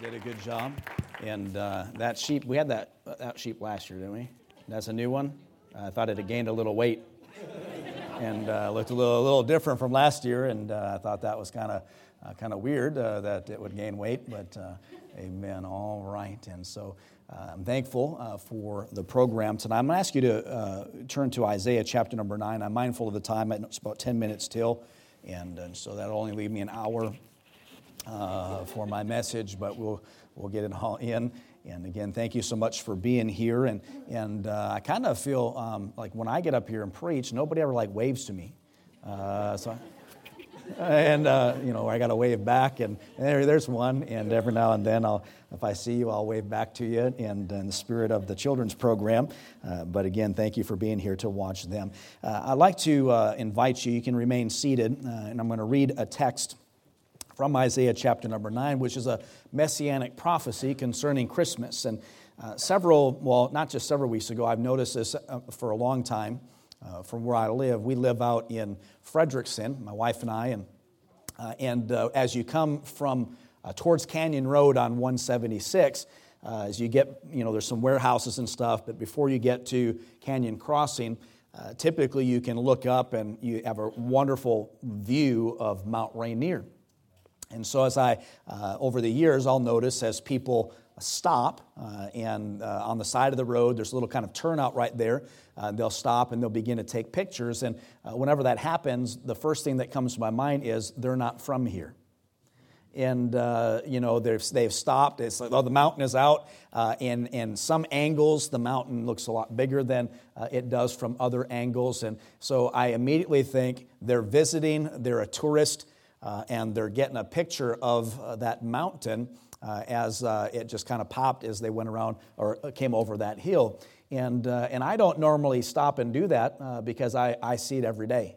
did a good job. And uh, that sheep, we had that, that sheep last year, didn't we? That's a new one. I thought it had gained a little weight and uh, looked a little, a little different from last year. And uh, I thought that was kind of uh, kind of weird uh, that it would gain weight, but uh, amen. All right. And so uh, I'm thankful for the program tonight. I'm going to ask you to turn to Isaiah chapter number nine. I'm mindful of the time. It's about 10 minutes till. And, and so that'll only leave me an hour uh, for my message, but we'll, we'll get it all in. And again, thank you so much for being here. And, and uh, I kind of feel um, like when I get up here and preach, nobody ever like waves to me. Uh, so, and uh, you know, I got to wave back, and, and there, there's one. And every now and then, I'll, if I see you, I'll wave back to you in, in the spirit of the children's program. Uh, but again, thank you for being here to watch them. Uh, I'd like to invite you. You can remain seated, and I'm going to read a text from Isaiah chapter number 9, which is a messianic prophecy concerning Christmas. And uh, several, well, not just several weeks ago, I've noticed this uh, for a long time uh, from where I live. We live out in Frederickson, my wife and I, and, uh, and uh, as you come from uh, towards Canyon Road on 176, as you get, you know, there's some warehouses and stuff, but before you get to Canyon Crossing, typically you can look up and you have a wonderful view of Mount Rainier. And so, as I, uh, over the years, I'll notice as people stop uh, and uh, on the side of the road, there's a little kind of turnout right there. Uh, they'll stop and they'll begin to take pictures. And uh, whenever that happens, the first thing that comes to my mind is they're not from here. And, uh, you know, they've, they've stopped. It's like, oh, the mountain is out. and in some angles, the mountain looks a lot bigger than it does from other angles. And so I immediately think they're visiting, they're a tourist uh, and they're getting a picture of uh, that mountain uh, as uh, it just kind of popped as they went around or uh, came over that hill. And, uh, and I don't normally stop and do that because I, I see it every day.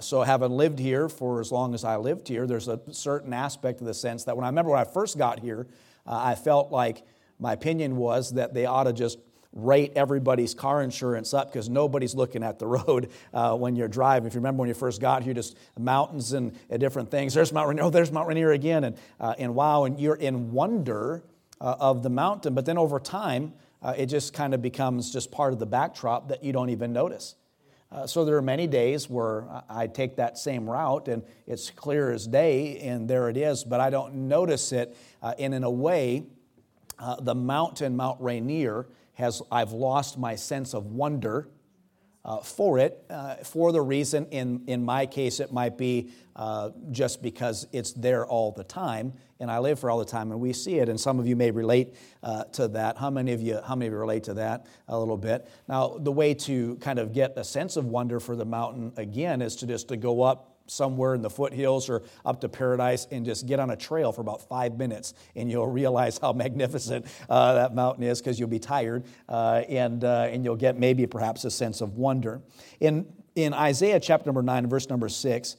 so, having lived here for as long as I lived here, there's a certain aspect of the sense that when I remember when I first got here, I felt like my opinion was that they ought to just rate everybody's car insurance up because nobody's looking at the road uh, when you're driving. If you remember when you first got here, just mountains and, and different things. There's Mount Rainier. Oh, there's Mount Rainier again. And, uh, and wow, and you're in wonder uh, of the mountain. But then over time, uh, it just kind of becomes just part of the backdrop that you don't even notice. Uh, so there are many days where I take that same route and it's clear as day and there it is, but I don't notice it. Uh, and in a way, the mountain, Mount Rainier, has I've lost my sense of wonder uh, for it, uh, for the reason, in, in my case, it might be uh, just because it's there all the time, and I live for all the time, and we see it. And some of you may relate uh, to that. How many of you? How many of you relate to that a little bit? Now, the way to kind of get a sense of wonder for the mountain again is to just to go up somewhere in the foothills or up to paradise and just get on a trail for about five minutes and you'll realize how magnificent uh, that mountain is because you'll be tired uh, and, uh, and you'll get maybe perhaps a sense of wonder. In, in Isaiah chapter number 9, verse number 6,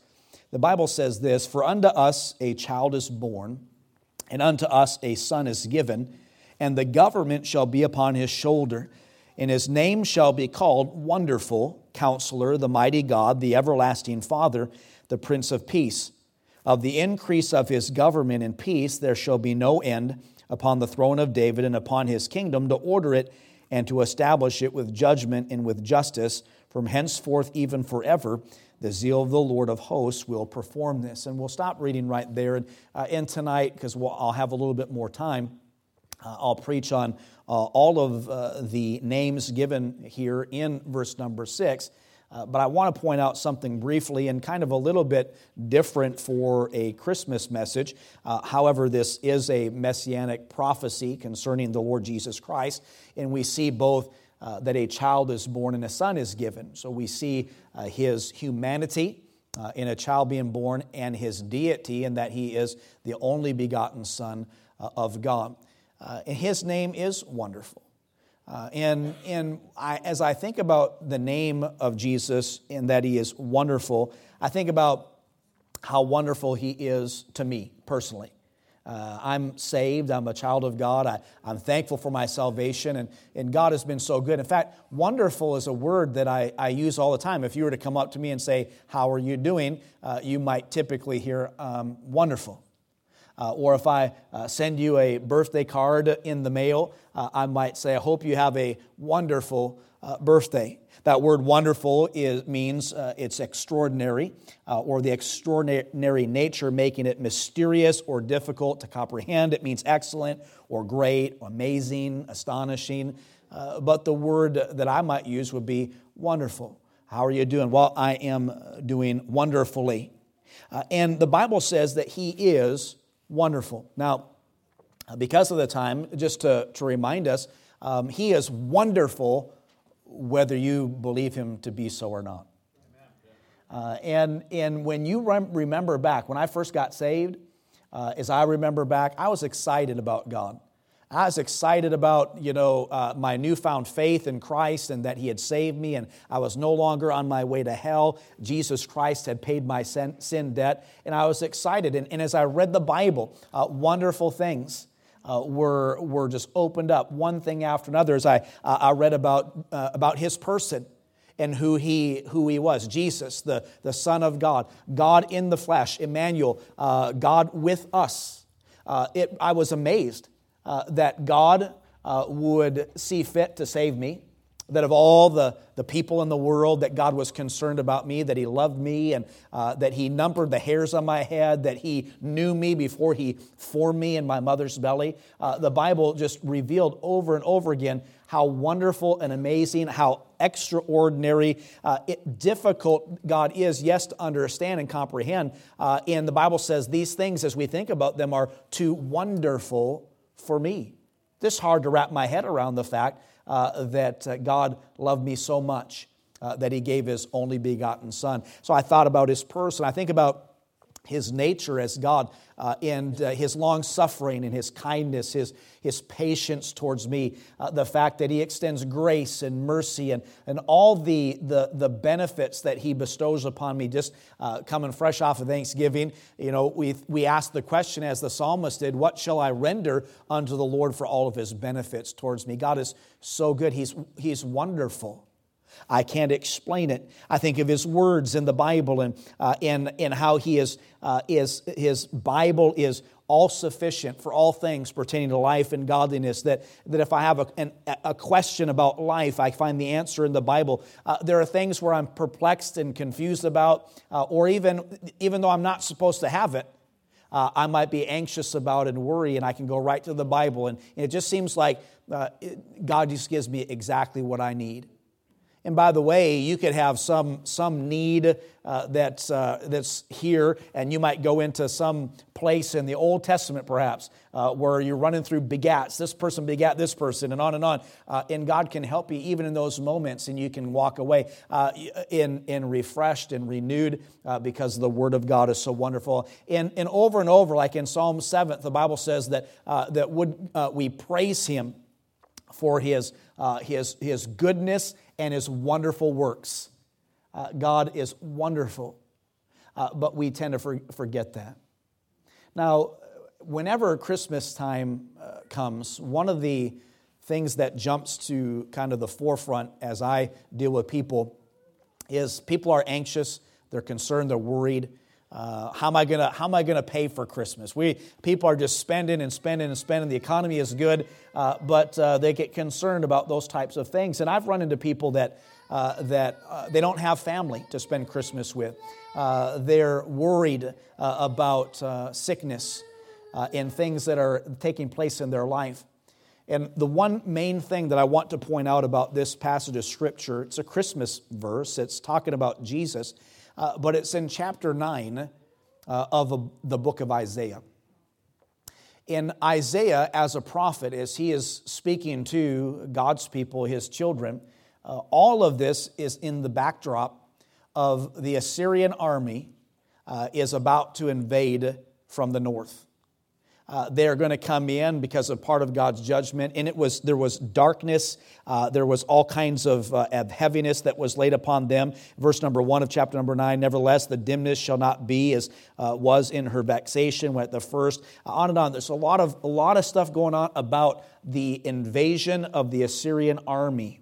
the Bible says this For unto us a child is born, and unto us a son is given, and the government shall be upon his shoulder. And his name shall be called Wonderful, Counselor, the Mighty God, the Everlasting Father, the Prince of Peace. Of the increase of his government and peace there shall be no end upon the throne of David and upon his kingdom to order it and to establish it with judgment and with justice from henceforth even forever. The zeal of the Lord of hosts will perform this. And we'll stop reading right there. And, uh, and tonight, because we'll, I'll have a little bit more time, uh, I'll preach on uh, all of uh, the names given here in verse number six. Uh, but I want to point out something briefly and kind of a little bit different for a Christmas message. Uh, however, this is a messianic prophecy concerning the Lord Jesus Christ, and we see both uh, that a child is born and a son is given. So we see uh, his humanity uh, in a child being born and his deity, in that he is the only begotten Son uh, of God. And his name is wonderful. Uh, and and I, as I think about the name of Jesus and that he is wonderful, I think about how wonderful he is to me personally. Uh, I'm saved. I'm a child of God. I, I'm thankful for my salvation, and, and God has been so good. In fact, wonderful is a word that I, I use all the time. If you were to come up to me and say, How are you doing? Uh, you might typically hear um, wonderful. Uh, or if I uh, send you a birthday card in the mail, uh, I might say, I hope you have a wonderful uh, birthday. That word wonderful is, means uh, it's extraordinary, uh, or the extraordinary nature making it mysterious or difficult to comprehend. It means excellent or great, amazing, astonishing. But the word that I might use would be wonderful. How are you doing? Well, I am doing wonderfully. Uh, and the Bible says that He is wonderful. Now, because of the time, just to, to remind us, um, He is wonderful whether you believe him to be so or not. Uh, and, and when you rem- remember back, when I first got saved, uh, as I remember back, I was excited about God. I was excited about, you know, uh, my newfound faith in Christ and that He had saved me and I was no longer on my way to hell. Jesus Christ had paid my sin, sin debt and I was excited. And, and as I read the Bible, uh, wonderful things uh, were, were just opened up, one thing after another, as I, uh, I read about, uh, about his person and who he, who he was Jesus, the, the Son of God, God in the flesh, Emmanuel, uh, God with us. It, I was amazed uh, that God would see fit to save me that of all the, the people in the world that god was concerned about me that he loved me and uh, that he numbered the hairs on my head that he knew me before he formed me in my mother's belly uh, the bible just revealed over and over again how wonderful and amazing how extraordinary uh, it, difficult god is yes to understand and comprehend. Uh, and the bible says these things as we think about them are too wonderful for me this is hard to wrap my head around the fact uh, that uh, God loved me so much uh, that he gave his only begotten Son. So I thought about his person. I think about his nature as God uh, and uh, his long suffering and his kindness, his, his patience towards me, uh, the fact that he extends grace and mercy and, and all the, the, the benefits that he bestows upon me. Just uh, coming fresh off of Thanksgiving, you know, we, we asked the question as the psalmist did, What shall I render unto the Lord for all of his benefits towards me? God is so good, he's, he's wonderful. I can't explain it. I think of his words in the Bible and, uh, and, and how he is, uh, is, his Bible is all sufficient for all things pertaining to life and godliness. That, that if I have a, an, a question about life, I find the answer in the Bible. Uh, there are things where I'm perplexed and confused about, uh, or even, even though I'm not supposed to have it, uh, I might be anxious about and worry, and I can go right to the Bible. And, and it just seems like uh, God just gives me exactly what I need. And by the way, you could have some, some need uh, that's, uh, that's here, and you might go into some place in the Old Testament, perhaps, uh, where you're running through begats. This person begat this person, and on and on. Uh, and God can help you even in those moments, and you can walk away uh, in, in refreshed and renewed uh, because the Word of God is so wonderful. And, and over and over, like in Psalm 7, the Bible says that, that would, we praise Him for His, his, his goodness and his wonderful works. Uh, God is wonderful, uh, but we tend to for, forget that. Now, whenever Christmas time uh, comes, one of the things that jumps to kind of the forefront as I deal with people is people are anxious, they're concerned, they're worried. Uh, how am I gonna How am I gonna pay for Christmas? We people are just spending and spending and spending. The economy is good, uh, but uh, they get concerned about those types of things. And I've run into people that uh, that uh, they don't have family to spend Christmas with. Uh, they're worried about sickness and things that are taking place in their life. And the one main thing that I want to point out about this passage of Scripture, it's a Christmas verse. It's talking about Jesus uh, but it's in chapter 9 uh, of a, the book of Isaiah. In Isaiah, as a prophet, as he is speaking to God's people, his children, uh, all of this is in the backdrop of the Assyrian army uh, is about to invade from the north. Uh, they are going to come in because of part of God's judgment. And it was there was darkness, uh, there was all kinds of, uh, of, heaviness that was laid upon them. Verse number one of chapter number nine. Nevertheless, the dimness shall not be as uh, was in her vexation when at the first. Uh, on and on. There's a lot of a lot of stuff going on about the invasion of the Assyrian army,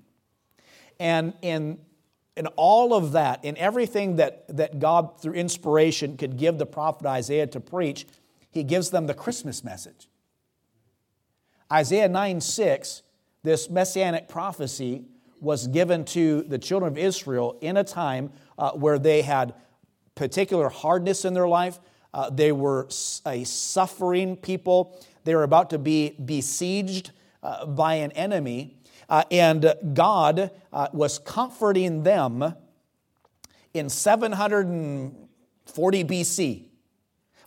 and in in all of that, in everything that that God through inspiration could give the prophet Isaiah to preach he gives them the Christmas message. Isaiah 9 6, this messianic prophecy was given to the children of Israel in a time uh, where they had particular hardness in their life. Uh, they were a suffering people. They were about to be besieged uh, by an enemy. Uh, and God uh, was comforting them in 740 BC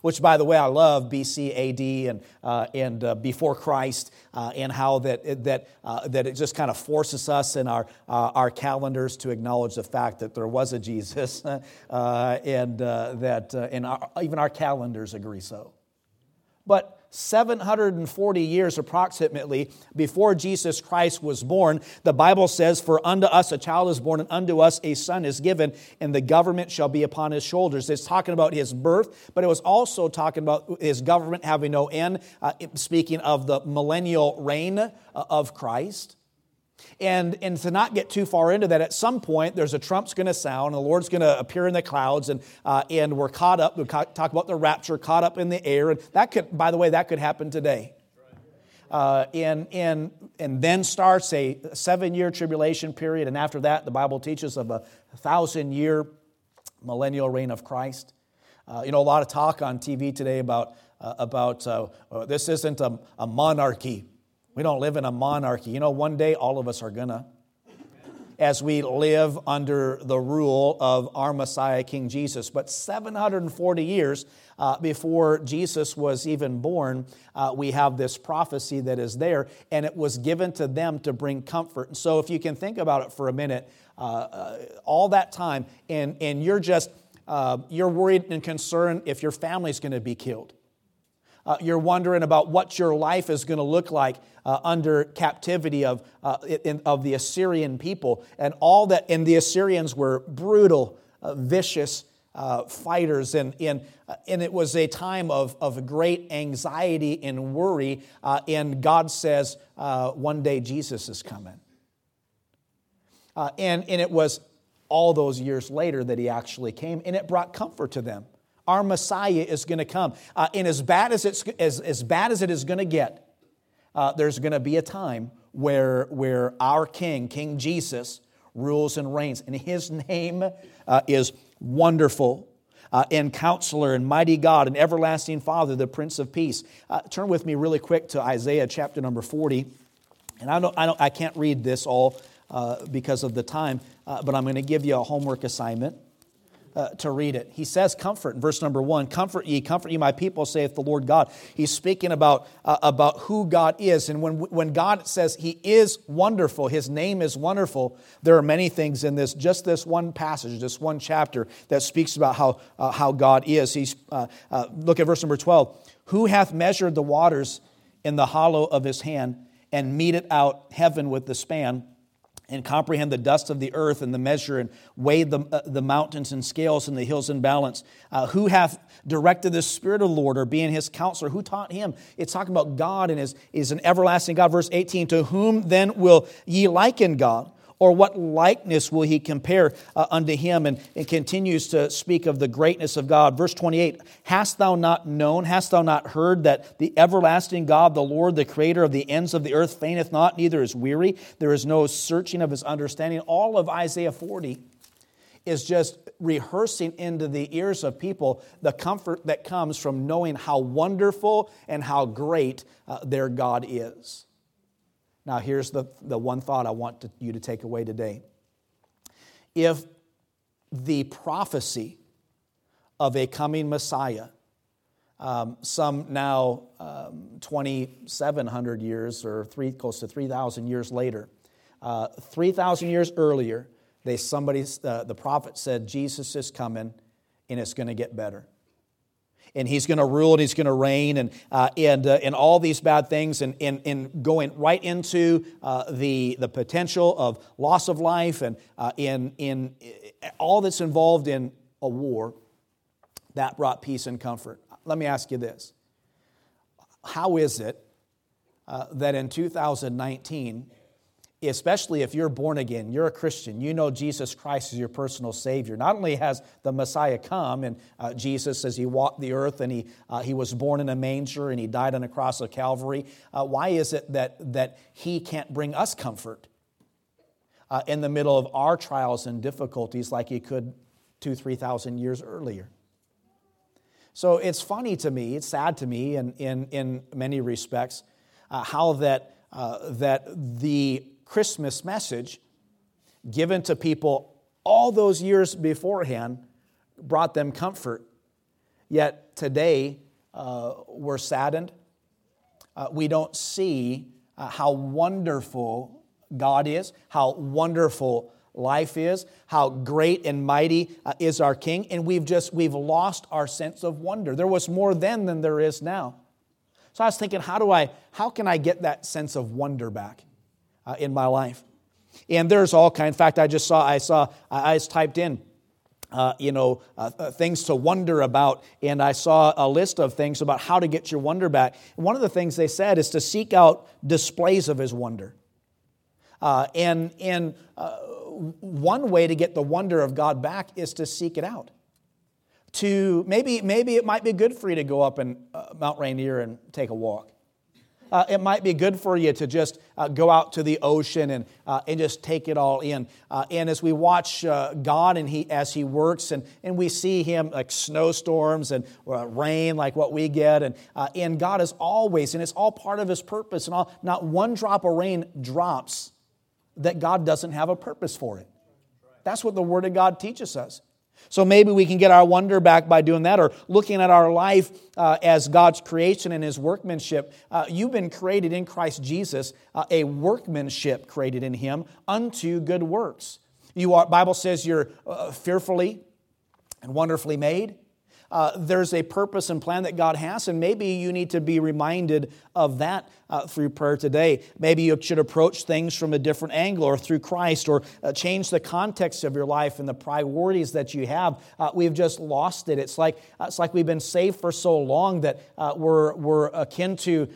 which, by the way, I love BC AD and, uh, and uh, before Christ, uh, and how that, that, uh, that it just kind of forces us in our, uh, our calendars to acknowledge the fact that there was a Jesus, uh, and that and our, even our calendars agree so. But 740 years approximately before Jesus Christ was born, the Bible says, For unto us a child is born, and unto us a son is given, and the government shall be upon his shoulders. It's talking about his birth, but it was also talking about his government having no end, uh, speaking of the millennial reign uh, of Christ. And, and to not get too far into that, at some point there's a trump's going to sound, and the Lord's going to appear in the clouds, and, uh, and we're caught up. We talk about the rapture, caught up in the air. And that could, by the way, that could happen today. Uh, and, and, and then starts a seven year tribulation period. And after that, the Bible teaches of a thousand year millennial reign of Christ. Uh, you know, a lot of talk on TV today about, uh, about uh, this isn't a, a monarchy. We don't live in a monarchy. You know, one day all of us are gonna. As we live under the rule of our Messiah, King Jesus. But 740 years uh, before Jesus was even born, uh, we have this prophecy that is there, and it was given to them to bring comfort. And so, if you can think about it for a minute, uh, uh all that time, and, and you're just, uh, you're worried and concerned if your family's to be killed uh, you're wondering about what your life is going to look like uh, under captivity of, uh, in, of the Assyrian people. And all that, and the Assyrians were brutal, uh, vicious uh, fighters. And, and, uh, and it was a time of, of great anxiety and worry. and God says, one day Jesus is coming. and, and it was all those years later that he actually came, and it brought comfort to them our Messiah is going to come. Uh, and as bad as, it's, as, as bad as it is going to get, uh, there's going to be a time where, where our King, King Jesus, rules and reigns. And his name uh, is Wonderful. Uh, and counselor and mighty God and everlasting Father, the Prince of Peace. Uh, turn with me really quick to Isaiah chapter number 40. And I, don't, I, don't, I can't read this all uh, because of the time, uh, but I'm going to give you a homework assignment uh, to read it. He says, Comfort, in verse number one, Comfort ye, comfort ye, my people, saith the Lord God. He's speaking about, uh, about who God is. And when, when God says He is wonderful, His name is wonderful, there are many things in this, just this one passage, this one chapter that speaks about how, uh, how God is. He's, uh, uh, look at verse number 12. Who hath measured the waters in the hollow of His hand and meted out heaven with the span? And comprehend the dust of the earth and the measure and weigh the, uh, the mountains and scales and the hills in balance. Uh, who hath directed the Spirit of the Lord or being his counselor? Who taught him? It's talking about God and is, is an everlasting God. Verse 18, to whom then will ye liken God? Or what likeness will he compare uh, unto him? And, and continues to speak of the greatness of God. Verse 28 Hast thou not known, hast thou not heard that the everlasting God, the Lord, the creator of the ends of the earth, fainteth not, neither is weary? There is no searching of his understanding. All of Isaiah 40 is just rehearsing into the ears of people the comfort that comes from knowing how wonderful and how great uh, their God is. Now, here's the, the one thought I want to, you to take away today. If the prophecy of a coming Messiah, um, some now um, 2,700 years or three, close to 3,000 years later, uh, 3,000 years earlier, they somebody, uh, the prophet said, Jesus is coming and it's going to get better and he's going to rule and he's going to reign and, uh, and, uh, and all these bad things and, and, and going right into uh, the, the potential of loss of life and uh, in, in all that's involved in a war that brought peace and comfort. Let me ask you this How is it uh, that in 2019, especially if you're born again, you're a Christian, you know Jesus Christ is your personal Savior. Not only has the Messiah come, and uh, Jesus, as he walked the earth and he, uh, he was born in a manger and he died on a cross of Calvary, uh, why is it that, that he can't bring us comfort uh, in the middle of our trials and difficulties like he could two, 3,000 years earlier? So it's funny to me, it's sad to me in, in, in many respects, uh, how that, uh, that the Christmas message given to people all those years beforehand brought them comfort. Yet today, uh, we're saddened. Uh, we don't see uh, how wonderful God is, how wonderful life is, how great and mighty uh, is our King, and we've just we've lost our sense of wonder. There was more then than there is now. So I was thinking, how do I, how can I get that sense of wonder back? Uh, in my life. And there's all kind. In fact, I just saw, I saw, I typed in, uh, you know, uh, uh, things to wonder about, and I saw a list of things about how to get your wonder back. One of the things they said is to seek out displays of His wonder. Uh, and and uh, one way to get the wonder of God back is to seek it out. To maybe maybe it might be good for you to go up and uh, Mount Rainier and take a walk uh, it might be good for you to just uh, go out to the ocean and, uh, and just take it all in. Uh, and as we watch uh, God and he, as He works, and, and we see Him like snowstorms and uh, rain, like what we get, and, and God is always, and it's all part of His purpose, and all, not one drop of rain drops that God doesn't have a purpose for it. That's what the Word of God teaches us. So maybe we can get our wonder back by doing that or looking at our life uh, as God's creation and His workmanship. Uh, you've been created in Christ Jesus, uh, a workmanship created in Him unto good works. You are, Bible says you're uh, fearfully and wonderfully made. Uh, there's a purpose and plan that God has, and maybe you need to be reminded of that uh, through prayer today. Maybe you should approach things from a different angle or through Christ or uh, change the context of your life and the priorities that you have. Uh, we've just lost it. It's like, uh, it's like we've been saved for so long that uh, we're, we're akin to,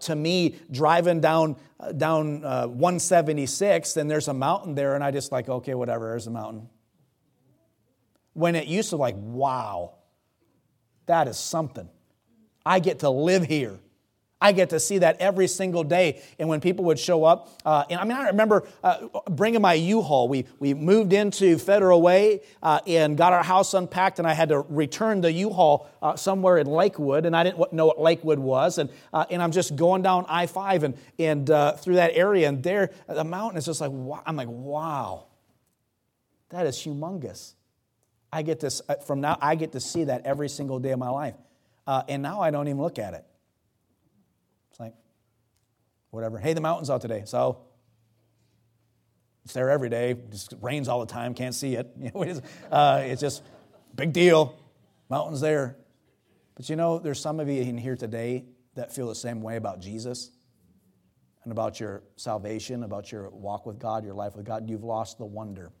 to me driving down, down 176 and there's a mountain there, and I just like, okay, whatever, there's a mountain. When it used to, like, wow that is something. I get to live here. I get to see that every single day. And when people would show up, uh, and I mean, I remember uh, bringing my U-Haul. We, we moved into Federal Way uh, and got our house unpacked, and I had to return the U-Haul uh, somewhere in Lakewood, and I didn't know what Lakewood was. And, uh, and I'm just going down I-5 and, and uh, through that area, and there, the mountain is just like, wow. I'm like, wow, that is humongous. I get to, uh, from now, I get to see that every single day of my life. Uh, and now I don't even look at it. It's like, whatever. Hey, the mountain's out today. So it's there every day. It just rains all the time. Can't see it. uh, it's just big deal. Mountain's there. But you know, there's some of you in here today that feel the same way about Jesus and about your salvation, about your walk with God, your life with God. You've lost the wonder.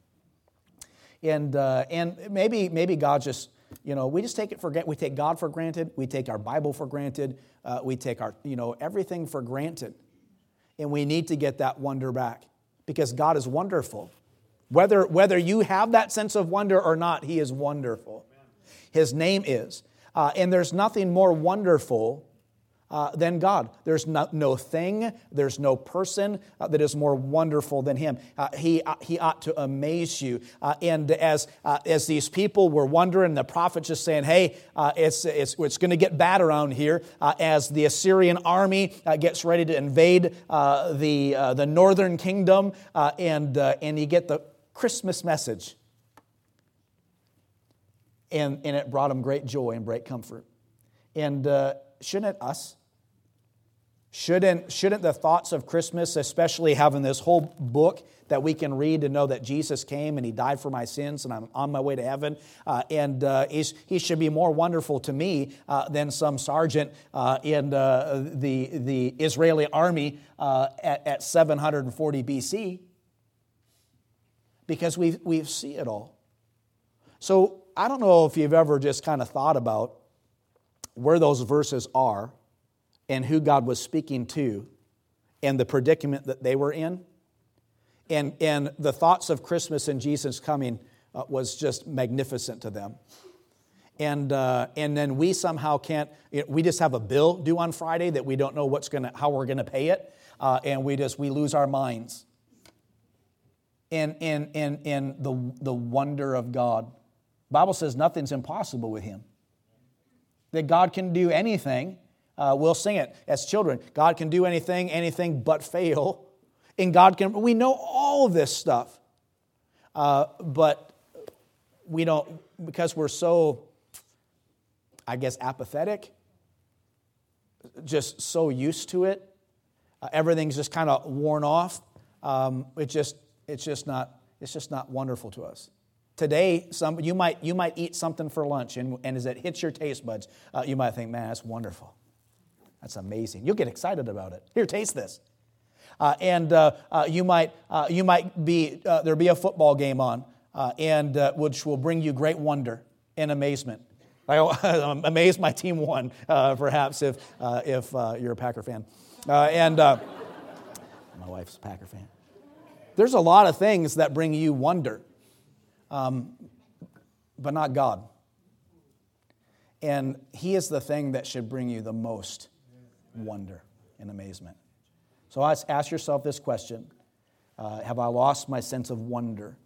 And, uh, and maybe, maybe God just, you know, we just take it for. We take God for granted. We take our Bible for granted. Uh, we take our, you know, everything for granted. And we need to get that wonder back because God is wonderful. Whether, whether you have that sense of wonder or not, He is wonderful. His name is. Uh, and there's nothing more wonderful uh, than God. There's no, no, thing, there's no person uh, that is more wonderful than Him. Uh, he, uh, he ought to amaze you. Uh, and as, uh, as these people were wondering, the prophet just saying, hey, it's, it's, it's going to get bad around here as the Assyrian army gets ready to invade the, the northern kingdom, and, and you get the Christmas message. And, and it brought him great joy and great comfort. And shouldn't it us? Shouldn't, shouldn't the thoughts of Christmas, especially having this whole book that we can read to know that Jesus came and He died for my sins and I'm on my way to heaven, uh, and uh, He should be more wonderful to me uh, than some sergeant uh, in uh, the, the Israeli army uh, at, at 740 BC? Because we we see it all. So I don't know if you've ever just kind of thought about where those verses are and who God was speaking to and the predicament that they were in. And, and the thoughts of Christmas and Jesus coming uh, was just magnificent to them. And, uh, and then we somehow can't, you know, we just have a bill due on Friday that we don't know what's gonna, how we're going to pay it. Uh, and we just, we lose our minds. And, and, and, and the, the wonder of God. Bible says nothing's impossible with him. That God can do anything. Uh, we'll sing it as children. God can do anything, anything but fail. And God can, we know all of this stuff. Uh, but we don't, because we're so, I guess, apathetic, just so used to it, uh, everything's just kind of worn off. Um, it just, it's just not, it's just not wonderful to us. Today, some, you, might, you might eat something for lunch, and, and as it hits your taste buds, uh, you might think, man, that's wonderful. That's amazing. You'll get excited about it. Here, taste this. Uh, and uh, uh, you might, uh, you might be, uh, there'll be a football game on, uh, and which will bring you great wonder and amazement. I'm amazed my team won, perhaps, if, if you're a Packer fan. and my wife's a Packer fan. There's a lot of things that bring you wonder um, but not God. And He is the thing that should bring you the most wonder and amazement. So ask yourself this question uh, Have I lost my sense of wonder?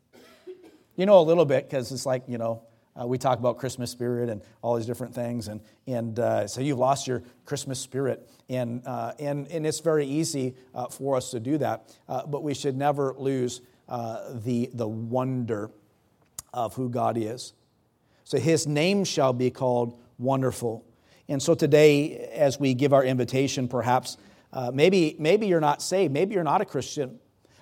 You know, a little bit, because it's like, you know, uh, we talk about Christmas spirit and all these different things, and, and uh, so you've lost your Christmas spirit. And, uh, and, and it's very easy uh, for us to do that, uh, but we should never lose the, the wonder of who God is. So his name shall be called Wonderful. And so today, as we give our invitation, perhaps uh, maybe, maybe you're not saved, maybe you're not a Christian.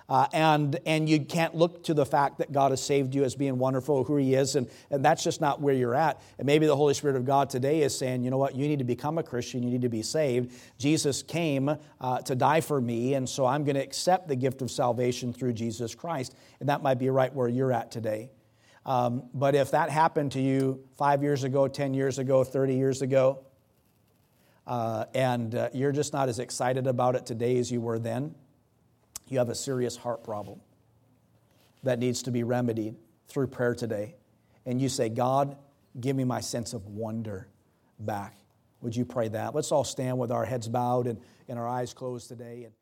Uh, and, and you can't look to the fact that God has saved you as being wonderful, who He is, and, and that's just not where you're at. And maybe the Holy Spirit of God today is saying, you know what, you need to become a Christian, you need to be saved. Jesus came uh, to die for me, and so I'm going to accept the gift of salvation through Jesus Christ. And that might be right where you're at today. Um, but if that happened to you five years ago, 10 years ago, 30 years ago, uh, and uh, you're just not as excited about it today as you were then, you have a serious heart problem that needs to be remedied through prayer today. And you say, God, give me my sense of wonder back. Would you pray that? Let's all stand with our heads bowed and, and our eyes closed today. And